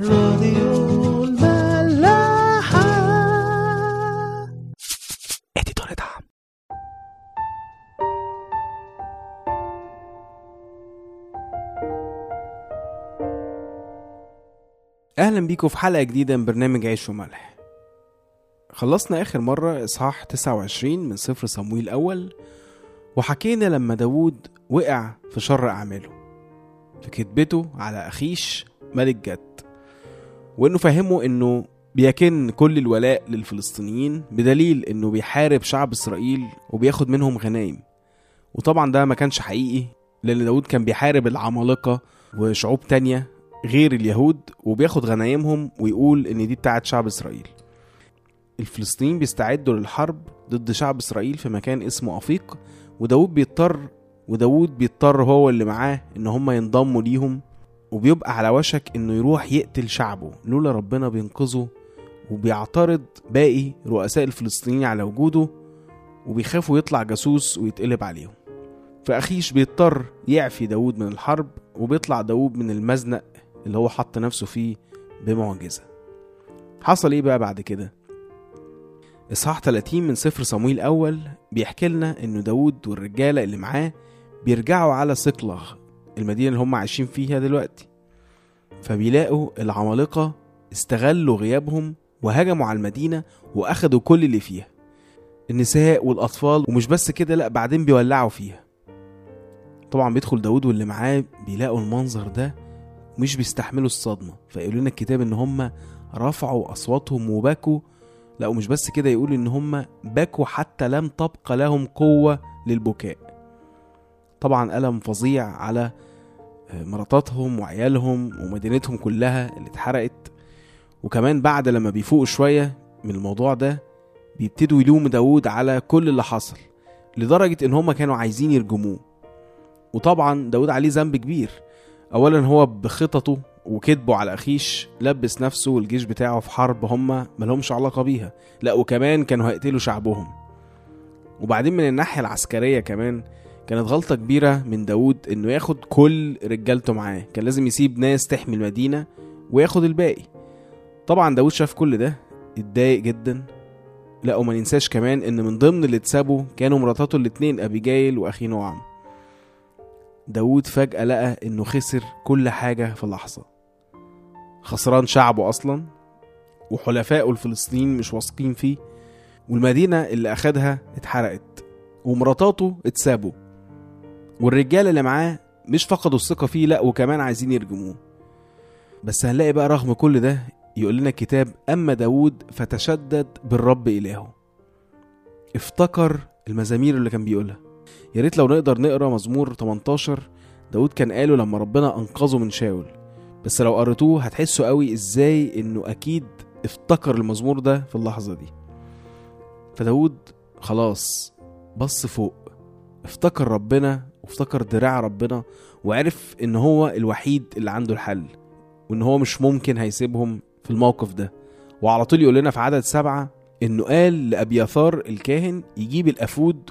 راديو الملاحة. اديتور دعم. أهلا بيكم في حلقة جديدة من برنامج عيش وملح. خلصنا آخر مرة إصحاح 29 من سفر صمويل الأول وحكينا لما داوود وقع في شر أعماله في كذبته على أخيش ملك جد. وإنه فهمه إنه بيكن كل الولاء للفلسطينيين بدليل إنه بيحارب شعب إسرائيل وبياخد منهم غنايم. وطبعا ده ما كانش حقيقي لأن داود كان بيحارب العمالقة وشعوب تانية غير اليهود وبياخد غنايمهم ويقول إن دي بتاعت شعب إسرائيل. الفلسطينيين بيستعدوا للحرب ضد شعب إسرائيل في مكان اسمه أفيق وداود بيضطر وداود بيضطر هو اللي معاه إن هم ينضموا ليهم. وبيبقى على وشك إنه يروح يقتل شعبه لولا ربنا بينقذه وبيعترض باقي رؤساء الفلسطينيين على وجوده وبيخافوا يطلع جاسوس ويتقلب عليهم. فأخيش بيضطر يعفي داود من الحرب وبيطلع داود من المزنق اللي هو حط نفسه فيه بمعجزة. حصل إيه بقى بعد كده؟ إصحاح 30 من سفر صمويل الأول بيحكي لنا إنه داود والرجالة اللي معاه بيرجعوا على صقلغ المدينة اللي هم عايشين فيها دلوقتي. فبيلاقوا العمالقة استغلوا غيابهم وهجموا على المدينة وأخدوا كل اللي فيها. النساء والأطفال ومش بس كده لأ بعدين بيولعوا فيها. طبعا بيدخل داود واللي معاه بيلاقوا المنظر ده مش بيستحملوا الصدمة. فيقول لنا الكتاب إن هم رفعوا أصواتهم وبكوا. لأ ومش بس كده يقول إن هم بكوا حتى لم تبقى لهم قوة للبكاء. طبعا ألم فظيع على مراتاتهم وعيالهم ومدينتهم كلها اللي اتحرقت. وكمان بعد لما بيفوقوا شوية من الموضوع ده بيبتدوا يلوموا داود على كل اللي حصل لدرجة إن هما كانوا عايزين يرجموه. وطبعا داود عليه ذنب كبير. اولا هو بخططه وكذبه على أخيش لبس نفسه والجيش بتاعه في حرب هما ملهمش علاقة بيها. لا وكمان كانوا هيقتلوا شعبهم. وبعدين من الناحية العسكرية كمان كانت غلطة كبيرة من داود إنه ياخد كل رجالته معاه. كان لازم يسيب ناس تحمي المدينة وياخد الباقي. طبعا داود شاف كل ده اتضايق جدا. لا وما ننساش كمان إن من ضمن اللي اتسابوا كانوا مراتاته الاتنين أبيجايل وأخي نوعم. داود فجأة لقى إنه خسر كل حاجة في لحظة خسران شعبه أصلا وحلفائه الفلسطينيين مش واثقين فيه والمدينة اللي أخدها اتحرقت ومراتاته اتسابوا. والرجاله اللي معاه مش فقدوا الثقة فيه لا وكمان عايزين يرجموه. بس هنلاقي بقى رغم كل ده يقول لنا الكتاب أما داود فتشدد بالرب إلهه. افتكر المزامير اللي كان بيقولها. يا ريت لو نقدر نقرأ مزمور 18 داود كان قاله لما ربنا أنقذه من شاول. بس لو قريتوه هتحسوا قوي إزاي إنه أكيد افتكر المزمور ده في اللحظة دي. فداود خلاص بص فوق. افتكر ربنا وافتكر دراع ربنا وعرف إن هو الوحيد اللي عنده الحل وإن هو مش ممكن هيسيبهم في الموقف ده وعلى طول يقول لنا في عدد سبعة إنه قال لأبياثار الكاهن يجيب الأفود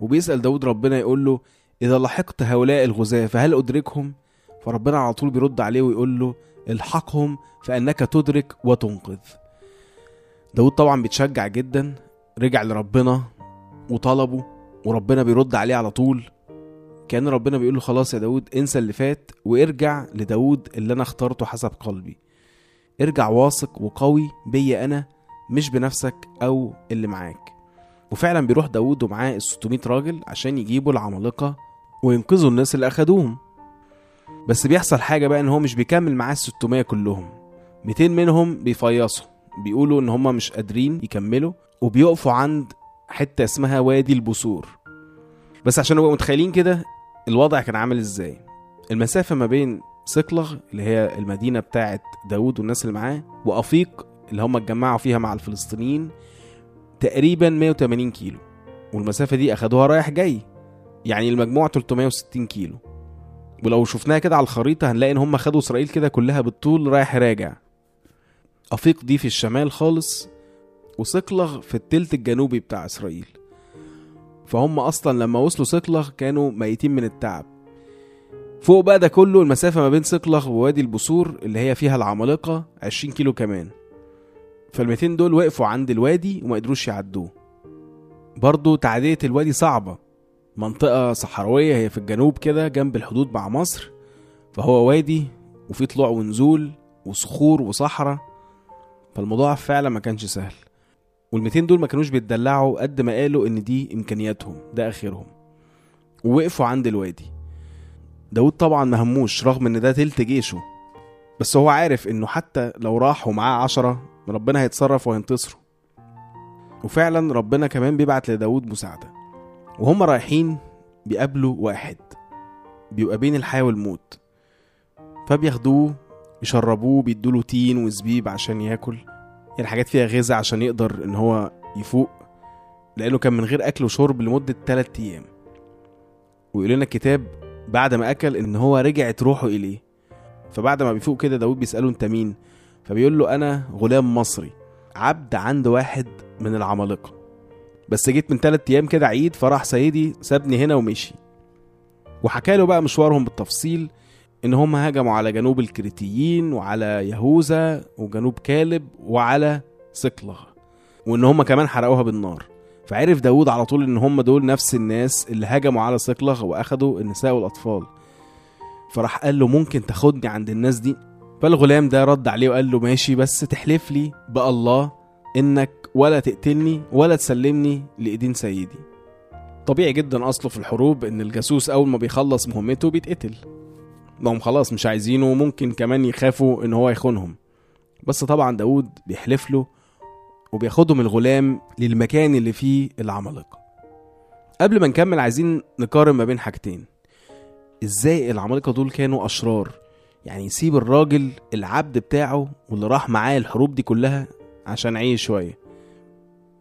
وبيسأل داود ربنا يقول له إذا لحقت هؤلاء الغزاة فهل أدركهم؟ فربنا على طول بيرد عليه ويقول له الحقهم فإنك تدرك وتنقذ داود طبعا بيتشجع جدا رجع لربنا وطلبه وربنا بيرد عليه على طول. كأن ربنا بيقول له خلاص يا داود انسى اللي فات وارجع لداود اللي أنا اخترته حسب قلبي. ارجع واثق وقوي بيا أنا مش بنفسك أو اللي معاك. وفعلا بيروح داود ومعاه ال 600 راجل عشان يجيبوا العمالقة وينقذوا الناس اللي أخدوهم. بس بيحصل حاجة بقى إن هو مش بيكمل معاه ال 600 كلهم. 200 منهم بيفيصوا بيقولوا إن هم مش قادرين يكملوا وبيقفوا عند حتة اسمها وادي البثور بس عشان نبقى متخيلين كده الوضع كان عامل إزاي؟ المسافة ما بين صقلغ اللي هي المدينة بتاعه داود والناس اللي معاه وأفيق اللي هم اتجمعوا فيها مع الفلسطينيين تقريبا 180 كيلو. والمسافة دي أخدوها رايح جاي. يعني المجموع 360 كيلو. ولو شفناها كده على الخريطة هنلاقي إن هم خدوا إسرائيل كده كلها بالطول رايح راجع. أفيق دي في الشمال خالص. وصقلغ في التلت الجنوبي بتاع إسرائيل. فهم أصلا لما وصلوا صقلغ كانوا ميتين من التعب. فوق بقى ده كله المسافة ما بين صقلغ ووادي البصور اللي هي فيها العمالقة 20 كيلو كمان. فالميتين دول وقفوا عند الوادي وما قدروش يعدوه. برضه تعدية الوادي صعبة. منطقة صحراوية هي في الجنوب كده جنب الحدود مع مصر. فهو وادي وفيه طلوع ونزول وصخور وصحراء. فالموضوع فعلا ما كانش سهل. والميتين دول ما كانوش بيتدلعوا قد ما قالوا إن دي إمكانياتهم ده اخرهم ووقفوا عند الوادي. داود طبعا ما هموش رغم إن ده تلت جيشه. بس هو عارف إنه حتى لو راح ومعاه عشرة ربنا هيتصرف وهينتصروا. وفعلا ربنا كمان بيبعت لداود مساعدة. وهم رايحين بيقابلوا واحد. بيبقى بين الحياة والموت. فبياخدوه يشربوه بيدوله تين وزبيب عشان ياكل. يعني حاجات فيها غذاء عشان يقدر إن هو يفوق لأنه كان من غير أكل وشرب لمدة 3 أيام. ويقول لنا الكتاب بعد ما أكل إن هو رجعت روحه إليه. فبعد ما بيفوق كده داود بيسأله أنت مين؟ فبيقول له أنا غلام مصري. عبد عند واحد من العمالقة. بس جيت من تلات أيام كده عيد فراح سيدي سابني هنا ومشي. وحكى له بقى مشوارهم بالتفصيل إن هم هجموا على جنوب الكريتيين وعلى يهوذا وجنوب كالب وعلى صقلغ وإن هم كمان حرقوها بالنار. فعرف داود على طول إن هم دول نفس الناس اللي هجموا على صقلغ وأخدوا النساء والأطفال. فراح قال له ممكن تاخدني عند الناس دي؟ فالغلام ده رد عليه وقال له ماشي بس تحلف لي بالله إنك ولا تقتلني ولا تسلمني لإيدين سيدي. طبيعي جدا أصله في الحروب إن الجاسوس أول ما بيخلص مهمته بيتقتل. ما هم خلاص مش عايزينه وممكن كمان يخافوا إن هو يخونهم. بس طبعا داود بيحلف له وبياخدهم الغلام للمكان اللي فيه العمالقة. قبل ما نكمل عايزين نقارن ما بين حاجتين. إزاي العمالقة دول كانوا أشرار؟ يعني يسيب الراجل العبد بتاعه واللي راح معاه الحروب دي كلها عشان عيش شوية.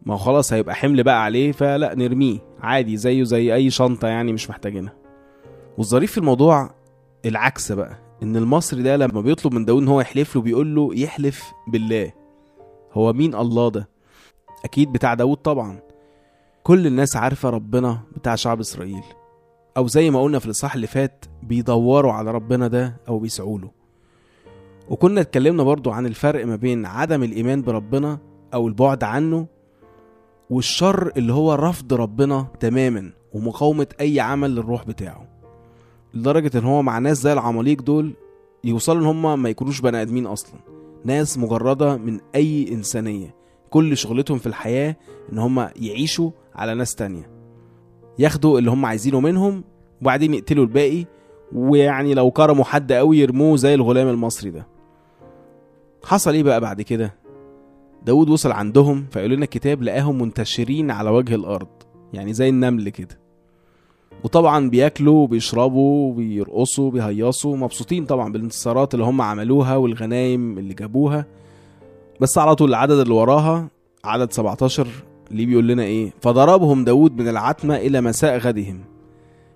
ما هو خلاص هيبقى حمل بقى عليه فلا نرميه. عادي زيه زي أي شنطة يعني مش محتاجينها. والظريف في الموضوع العكس بقى إن المصري ده لما بيطلب من داود إن هو يحلف له بيقول له يحلف بالله. هو مين الله ده؟ أكيد بتاع داود طبعا. كل الناس عارفة ربنا بتاع شعب إسرائيل. أو زي ما قلنا في الإصحاح اللي فات بيدوروا على ربنا ده أو بيسعوا له. وكنا اتكلمنا برضو عن الفرق ما بين عدم الإيمان بربنا أو البعد عنه والشر اللي هو رفض ربنا تماما ومقاومة أي عمل للروح بتاعه. لدرجة إن هو مع ناس زي العماليق دول يوصلوا إن هما ما يكونوش بني آدمين أصلا. ناس مجردة من أي إنسانية. كل شغلتهم في الحياة إن هما يعيشوا على ناس تانية. ياخدوا اللي هم عايزينه منهم وبعدين يقتلوا الباقي ويعني لو كرموا حد قوي يرموه زي الغلام المصري ده. حصل إيه بقى بعد كده؟ داود وصل عندهم فيقول لنا الكتاب لقاهم منتشرين على وجه الأرض. يعني زي النمل كده. وطبعا بياكلوا وبيشربوا وبيرقصوا وبيهيصوا مبسوطين طبعا بالانتصارات اللي هم عملوها والغنايم اللي جابوها. بس على طول العدد اللي وراها عدد 17 اللي بيقول لنا إيه؟ فضربهم داود من العتمة إلى مساء غدهم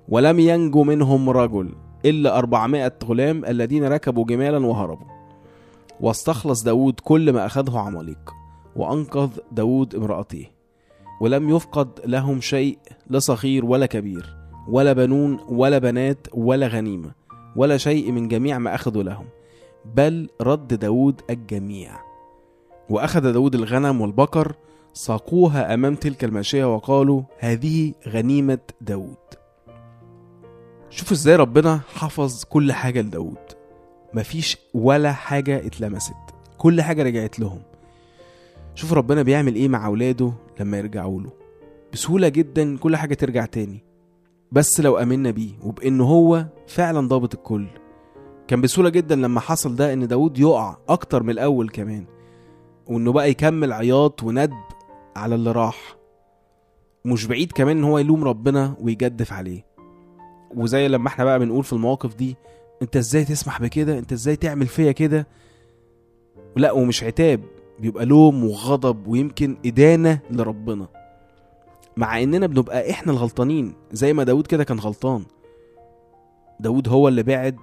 ولم ينجو منهم رجل إلا أربعمائة غلام الذين ركبوا جمالا وهربوا. واستخلص داود كل ما أخذه عماليق وأنقذ داود امرأته. ولم يفقد لهم شيء لا صغير ولا كبير. ولا بنون ولا بنات ولا غنيمة ولا شيء من جميع ما أخذوا لهم بل رد داود الجميع. وأخذ داود الغنم والبقر ساقوها أمام تلك المأشية وقالوا هذه غنيمة داود. شوفوا إزاي ربنا حفظ كل حاجة لداود. مفيش ولا حاجة اتلمست كل حاجة رجعت لهم. شوف ربنا بيعمل إيه مع أولاده لما يرجعوا له. بسهولة جدا كل حاجة ترجع تاني. بس لو آمنا بيه وبانه هو فعلا ضابط الكل. كان بسهولة جدا لما حصل ده إن داود يقع أكتر من الأول كمان وإنه بقى يكمل عياط وندب على اللي راح. مش بعيد كمان إن هو يلوم ربنا ويجدف عليه. وزي لما إحنا بقى بنقول في المواقف دي أنت إزاي تسمح بكده؟ أنت إزاي تعمل فيا كده؟ لا ومش عتاب بيبقى لوم وغضب ويمكن إدانة لربنا. مع إننا بنبقى إحنا الغلطانين زي ما داود كده كان غلطان. داود هو اللي بعد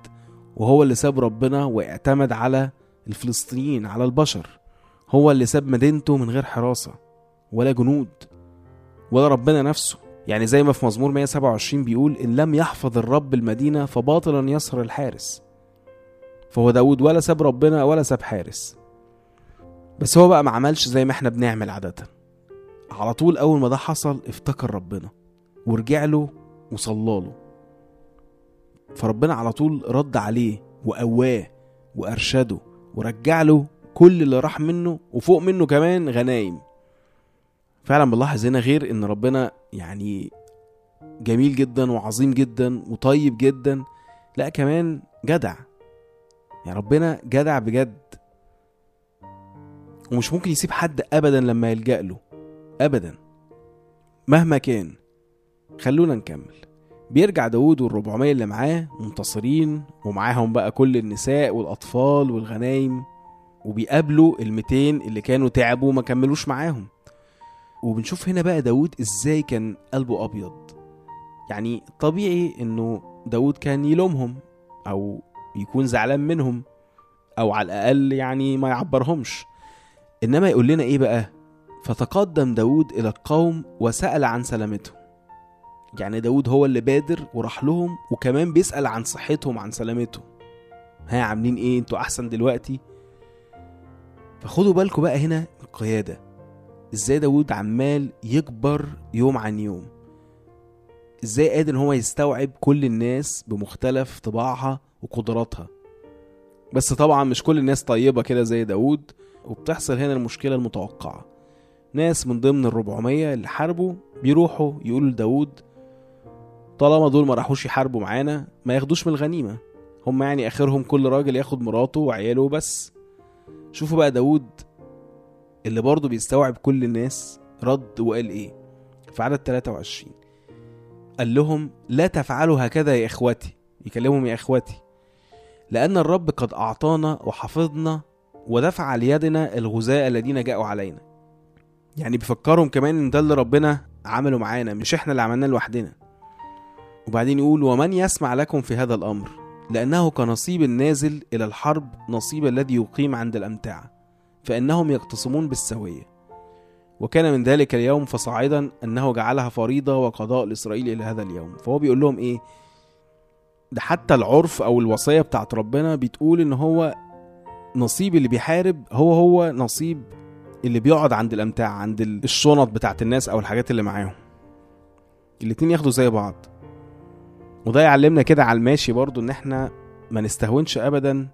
وهو اللي ساب ربنا واعتمد على الفلسطينيين على البشر. هو اللي ساب مدينته من غير حراسة ولا جنود ولا ربنا نفسه. يعني زي ما في مزمور 127 بيقول إن لم يحفظ الرب المدينة فباطلا يسهر الحارس. فهو داود ولا ساب ربنا ولا ساب حارس. بس هو بقى ما عملش زي ما إحنا بنعمل عادة. على طول أول ما ده حصل افتكر ربنا ورجع له وصلاله فربنا على طول رد عليه وقواه وأرشده ورجع له كل اللي راح منه وفوق منه كمان غنايم. فعلا بنلاحظ هنا غير إن ربنا يعني جميل جدا وعظيم جدا وطيب جدا لا كمان جدع. يعني ربنا جدع بجد. ومش ممكن يسيب حد ابدا لما يلجأ له. ابدا. مهما كان خلونا نكمل. بيرجع داود والربعمية اللي معاه منتصرين ومعاهم بقى كل النساء والأطفال والغنايم وبيقابلوا الميتين اللي كانوا تعبوا وما كملوش معاهم. وبنشوف هنا بقى داود إزاي كان قلبه أبيض. يعني طبيعي إنه داود كان يلومهم أو يكون زعلان منهم أو على الأقل يعني ما يعبرهمش. إنما يقول لنا إيه بقى؟ فتقدم داود إلى القوم وسأل عن سلامتهم. يعني داود هو اللي بادر وراح لهم وكمان بيسأل عن صحتهم عن سلامتهم. ها عاملين إيه؟ أنتوا أحسن دلوقتي؟ فخدوا بالكم بقى هنا من القيادة. إزاي داود عمال يكبر يوم عن يوم؟ إزاي قادر إن هو يستوعب كل الناس بمختلف طباعها وقدراتها؟ بس طبعا مش كل الناس طيبة كده زي داود وبتحصل هنا المشكلة المتوقعة. ناس من ضمن الربعمية اللي حاربوا بيروحوا يقولوا لداود طالما دول ما راحوش يحاربوا معانا ما ياخدوش من الغنيمة. هم يعني آخرهم كل راجل ياخد مراته وعياله بس شوفوا بقى داود اللي برضه بيستوعب كل الناس رد وقال إيه. في عدد 23 قال لهم لا تفعلوا هكذا يا إخوتي. يكلمهم يا إخوتي لأن الرب قد أعطانا وحفظنا ودفع ليدنا الغزاة الذين جاءوا علينا. يعني بيفكرهم كمان إن ده اللي ربنا عمله معانا مش إحنا اللي عملناه لوحدنا. وبعدين يقول ومن يسمع لكم في هذا الأمر؟ لأنه كنصيب النازل إلى الحرب نصيب الذي يقيم عند الأمتعة فإنهم يقتسمون بالسوية. وكان من ذلك اليوم فصاعدا أنه جعلها فريضة وقضاء لإسرائيل إلى هذا اليوم. فهو بيقول لهم إيه؟ ده حتى العرف أو الوصية بتاعت ربنا بتقول إن هو نصيب اللي بيحارب هو هو نصيب اللي بيقعد عند الأمتعة عند الشنط بتاعت الناس أو الحاجات اللي معاهم. الاتنين ياخدوا زي بعض. وده يعلمنا كده على الماشي برضو إن إحنا ما نستهونش ابدا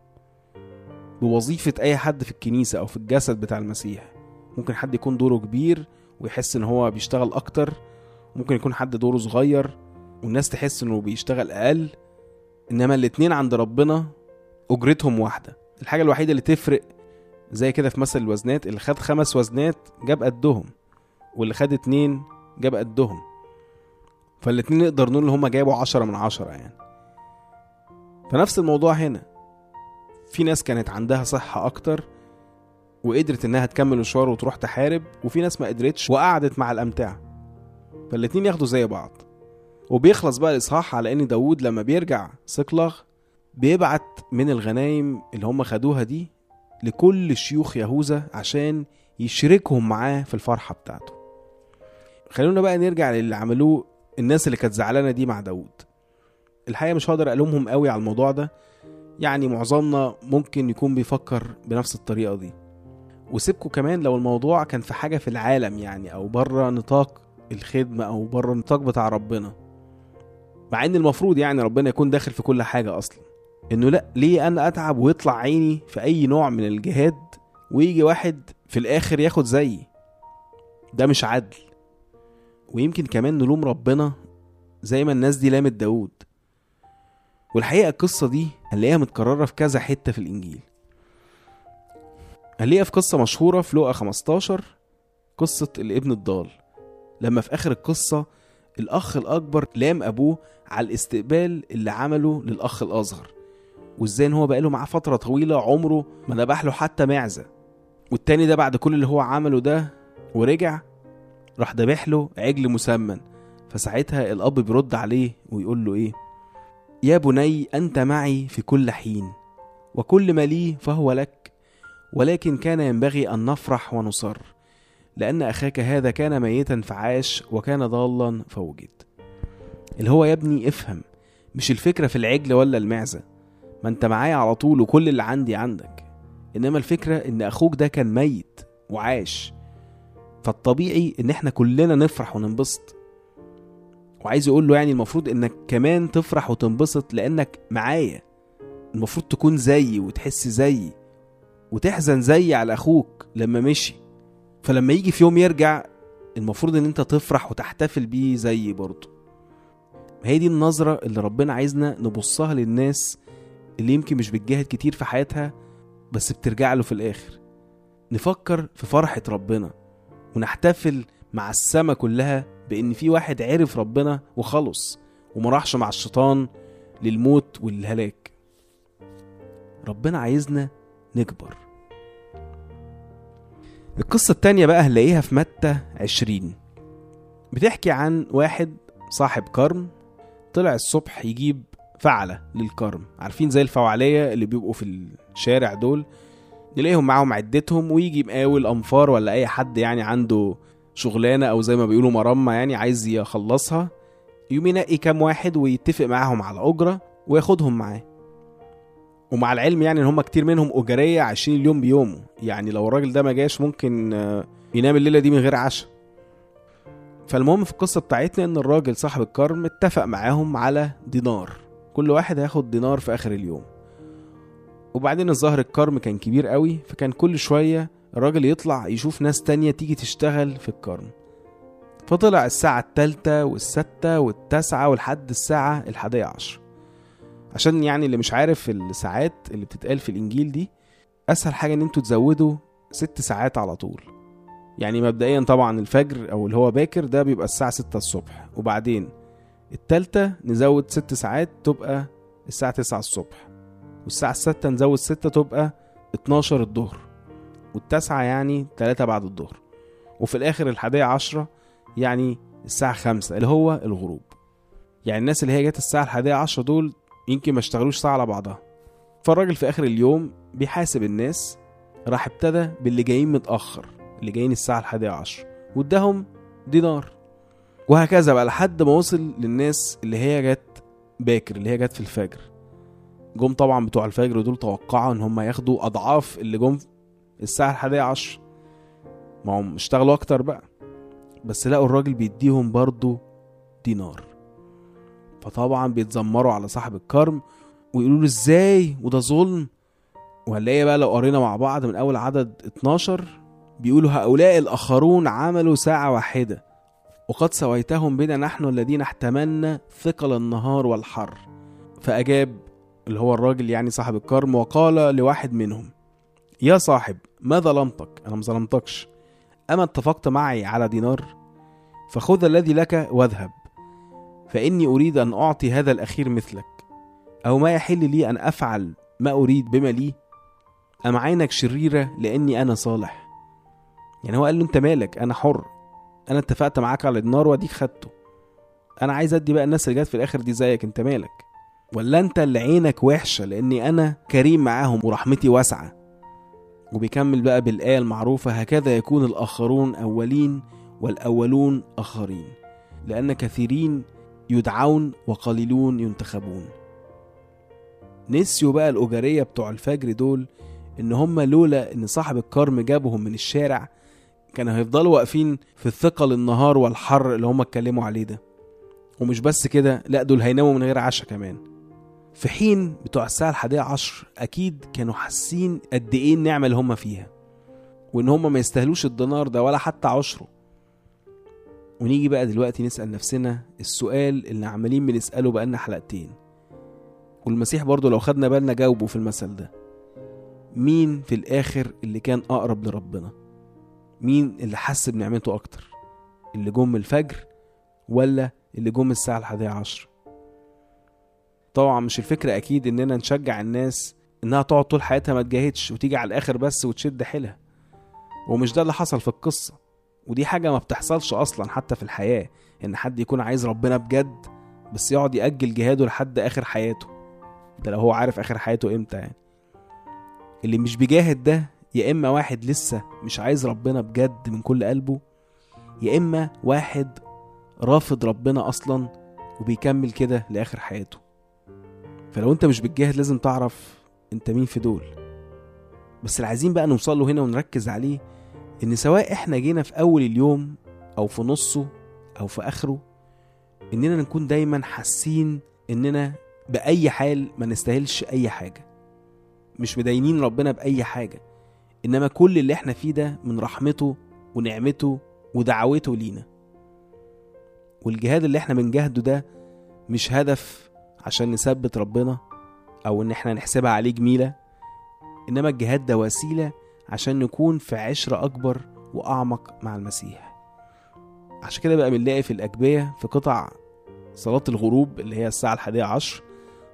بوظيفة أي حد في الكنيسة أو في الجسد بتاع المسيح. ممكن حد يكون دوره كبير ويحس إن هو بيشتغل أكتر. ممكن يكون حد دوره صغير والناس تحس إنه بيشتغل أقل. إنما الاتنين عند ربنا أجرتهم واحدة. الحاجة الوحيدة اللي تفرق زي كده في مثل الوزنات اللي خد خمس وزنات جاب قدهم واللي خد اتنين جاب قدهم. فالاتنين نقدر نقول إن هما جابوا عشرة من عشرة يعني. فنفس الموضوع هنا. في ناس كانت عندها صحة أكتر وقدرت إنها تكمل مشوار وتروح تحارب وفي ناس ما قدرتش وقعدت مع الأمتعة. فالاتنين ياخدوا زي بعض. وبيخلص بقى الإصحاح على إن داوود لما بيرجع صقلغ بيبعت من الغنايم اللي هم خدوها دي لكل شيوخ يهوذا عشان يشركهم معاه في الفرحة بتاعته. خلونا بقى نرجع للي عملوه الناس اللي كانت زعلانة دي مع داوود. الحقيقة مش هقدر ألومهم قوي على الموضوع ده. يعني معظمنا ممكن يكون بيفكر بنفس الطريقة دي. وسيبكوا كمان لو الموضوع كان في حاجة في العالم يعني أو بره نطاق الخدمة أو بره النطاق بتاع ربنا. مع إن المفروض يعني ربنا يكون داخل في كل حاجة أصلا. إنه لأ ليه أنا أتعب ويطلع عيني في أي نوع من الجهاد ويجي واحد في الآخر ياخد زيي؟ ده مش عدل. ويمكن كمان نلوم ربنا زي ما الناس دي لامت داود والحقيقة القصة دي هنلاقيها متكررة في كذا حتة في الإنجيل. هنلاقيها في قصة مشهورة في لوقا 15 قصة الابن الضال. لما في آخر القصة الأخ الأكبر لام أبوه على الاستقبال اللي عمله للأخ الأصغر. وإزاي إن هو بقاله معاه فترة طويلة عمره ما ذبح له حتى معزة. والتاني ده بعد كل اللي هو عمله ده ورجع راح ذابح له عجل مسمن. فساعتها الأب بيرد عليه ويقول له إيه؟ يا بني أنت معي في كل حين وكل ما لي فهو لك ولكن كان ينبغي أن نفرح ونصر لأن أخاك هذا كان ميتا فعاش وكان ضالا فوجد. اللي هو يا ابني افهم مش الفكرة في العجل ولا المعزة. ما انت معايا على طول وكل اللي عندي عندك. إنما الفكرة إن أخوك ده كان ميت وعاش فالطبيعي إن إحنا كلنا نفرح وننبسط. وعايز يقول له يعني المفروض إنك كمان تفرح وتنبسط لأنك معايا. المفروض تكون زيي وتحس زيي وتحزن زيي على أخوك لما مشي. فلما يجي في يوم يرجع المفروض إن أنت تفرح وتحتفل بيه زيي برضه. هي دي النظرة اللي ربنا عايزنا نبصها للناس اللي يمكن مش بتجاهد كتير في حياتها بس بترجع له في الآخر. نفكر في فرحة ربنا ونحتفل مع السما كلها بإن في واحد عرف ربنا وخلص وما راحش مع الشيطان للموت والهلاك. ربنا عايزنا نكبر. القصة التانية بقى هنلاقيها في متى عشرين. بتحكي عن واحد صاحب كرم طلع الصبح يجيب فعلة للكرم. عارفين زي الفوعلية اللي بيبقوا في الشارع دول؟ نلاقيهم معاهم عدتهم ويجي مقاول أنفار ولا أي حد يعني عنده شغلانة أو زي ما بيقولوا مرمى يعني عايز يخلصها يقوم ينقي كام واحد ويتفق معاهم على أجرة وياخدهم معاه. ومع العلم يعني إن هم كتير منهم اجاريه عايشين اليوم بيومه يعني لو الراجل ده ما جاش ممكن آه، ينام الليلة دي من غير عشاء. فالمهم في القصة بتاعتنا إن الراجل صاحب الكرم اتفق معاهم على دينار. كل واحد هياخد دينار في آخر اليوم. وبعدين الظاهر الكرم كان كبير قوي فكان كل شوية الراجل يطلع يشوف ناس تانية تيجي تشتغل في الكرم. فطلع الساعة التالتة والستة والتاسعة ولحد الساعة الحادية عشر. عشان يعني اللي مش عارف الساعات اللي بتتقال في الإنجيل دي أسهل حاجة إن أنتوا تزودوا ست ساعات على طول. يعني مبدئيا طبعا الفجر أو اللي هو باكر ده بيبقى الساعة ستة الصبح. وبعدين التالتة نزود ست ساعات تبقى الساعة تسعة الصبح والساعة الستة نزود ستة تبقى اتناشر الظهر والتاسعة يعني تلاتة بعد الظهر وفي الآخر الحادية عشرة يعني الساعة خمسة اللي هو الغروب. يعني الناس اللي هي جت الساعة الحادية عشرة دول يمكن ما اشتغلوش ساعة على بعضها. فالراجل في آخر اليوم بيحاسب الناس راح ابتدى باللي جايين متأخر اللي جايين الساعة الحادية عشر واداهم دينار. وهكذا بقى لحد ما وصل للناس اللي هي جت باكر اللي هي جت في الفجر. جم طبعا بتوع الفجر دول توقعوا إن هم ياخدوا أضعاف اللي جم الحادية عشر. ما هم اشتغلوا أكتر بقى. بس لقوا الراجل بيديهم برضه دينار. فطبعا بيتذمروا على صاحب الكرم ويقولوا له إزاي؟ وده ظلم. وهنلاقي بقى لو قرينا مع بعض من أول عدد 12 بيقولوا هؤلاء الآخرون عملوا ساعة واحدة. وقد سويتهم بنا نحن الذين احتملنا ثقل النهار والحر. فأجاب اللي هو الراجل يعني صاحب الكرم وقال لواحد منهم يا صاحب ما ظلمتك؟ أنا مظلمتكش أما اتفقت معي على دينار فخذ الذي لك واذهب فإني أريد أن أعطي هذا الأخير مثلك. أو ما يحل لي أن أفعل ما أريد بما لي؟ أم عينك شريرة لأني أنا صالح؟ يعني هو قال له أنت مالك؟ أنا حر. أنا اتفقت معاك على النار وأديك خدته. أنا عايز أدي بقى الناس اللي جت في الآخر دي زيك أنت مالك؟ ولا أنت اللي عينك وحشة لأني أنا كريم معاهم ورحمتي واسعة؟ وبيكمل بقى بالآية المعروفة هكذا يكون الآخرون أولين والأولون آخرين لأن كثيرين يدعون وقليلون ينتخبون. نسيوا بقى الأجرية بتوع الفجر دول إن هم لولا إن صاحب الكرم جابهم من الشارع كانوا هيفضلوا واقفين في الثقل النهار والحر اللي هم اتكلموا عليه ده. ومش بس كده لا دول هيناموا من غير عشاء كمان. في حين بتوع الساعة الحادية عشر أكيد كانوا حاسين قد إيه النعمة اللي هم فيها. وإن هم ما يستاهلوش الدينار ده ولا حتى عشره. ونيجي بقى دلوقتي نسأل نفسنا السؤال اللي عمالين بنسأله بقالنا حلقتين. والمسيح برضو لو خدنا بالنا جاوبه في المثل ده. مين في الآخر اللي كان أقرب لربنا؟ مين اللي حس بنعمته أكتر؟ اللي جم الفجر ولا اللي جم الساعة الحادية عشر؟ طبعا مش الفكرة أكيد إننا نشجع الناس إنها تقعد طول حياتها ما تجاهدش وتيجي على الآخر بس وتشد حيلها. ومش ده اللي حصل في القصة. ودي حاجة ما بتحصلش أصلا حتى في الحياة إن حد يكون عايز ربنا بجد بس يقعد يأجل جهاده لحد آخر حياته. ده لو هو عارف آخر حياته إمتى يعني. اللي مش بيجاهد ده يا إما واحد لسه مش عايز ربنا بجد من كل قلبه يا إما واحد رافض ربنا أصلا وبيكمل كده لآخر حياته. فلو أنت مش بتجاهد لازم تعرف أنت مين في دول. بس اللي عايزين بقى نوصل له هنا ونركز عليه إن سواء إحنا جينا في أول اليوم أو في نصه أو في آخره إننا نكون دايما حاسين إننا بأي حال ما نستاهلش أي حاجة. مش مدينين ربنا بأي حاجة. إنما كل اللي إحنا فيه ده من رحمته ونعمته ودعوته لينا. والجهاد اللي إحنا بنجاهده ده مش هدف عشان نثبت ربنا أو إن إحنا نحسبها عليه جميلة إنما الجهاد ده وسيلة عشان نكون في عشرة أكبر وأعمق مع المسيح. عشان كده بقى بنلاقي في الأجبية في قطع صلاة الغروب اللي هي الساعة الحادية عشر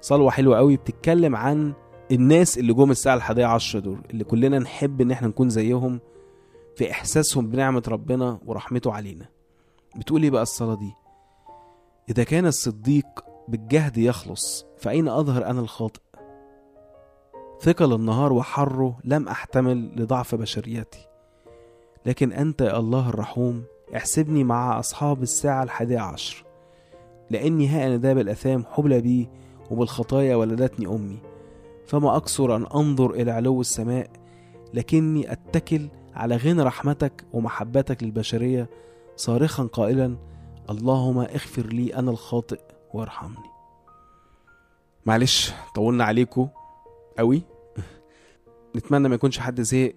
صلوة حلوة قوي بتتكلم عن الناس اللي جم الساعة الحادية عشر دول اللي كلنا نحب إن إحنا نكون زيهم في إحساسهم بنعمة ربنا ورحمته علينا. بتقول إيه بقى الصلاة دي؟ إذا كان الصديق بالجهد يخلص فأين أظهر أنا الخاطئ؟ ثقل النهار وحره لم أحتمل لضعف بشريتي لكن أنت يا الله الرحوم احسبني مع أصحاب الساعة الحادية عشر لأني ها أنا ذا بالأثام حبل بي وبالخطايا ولدتني أمي. فما أكثر أن أنظر إلى علو السماء لكني أتكل على غنى رحمتك ومحبتك للبشرية صارخا قائلا اللهم اغفر لي أنا الخاطئ وارحمني. معلش طولنا عليكم قوي. نتمنى ما يكونش حد زهق.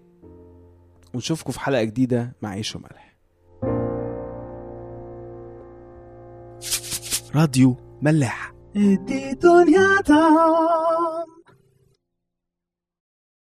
ونشوفكم في حلقة جديدة مع عيش وملح. راديو ملاح. دي دنيا تا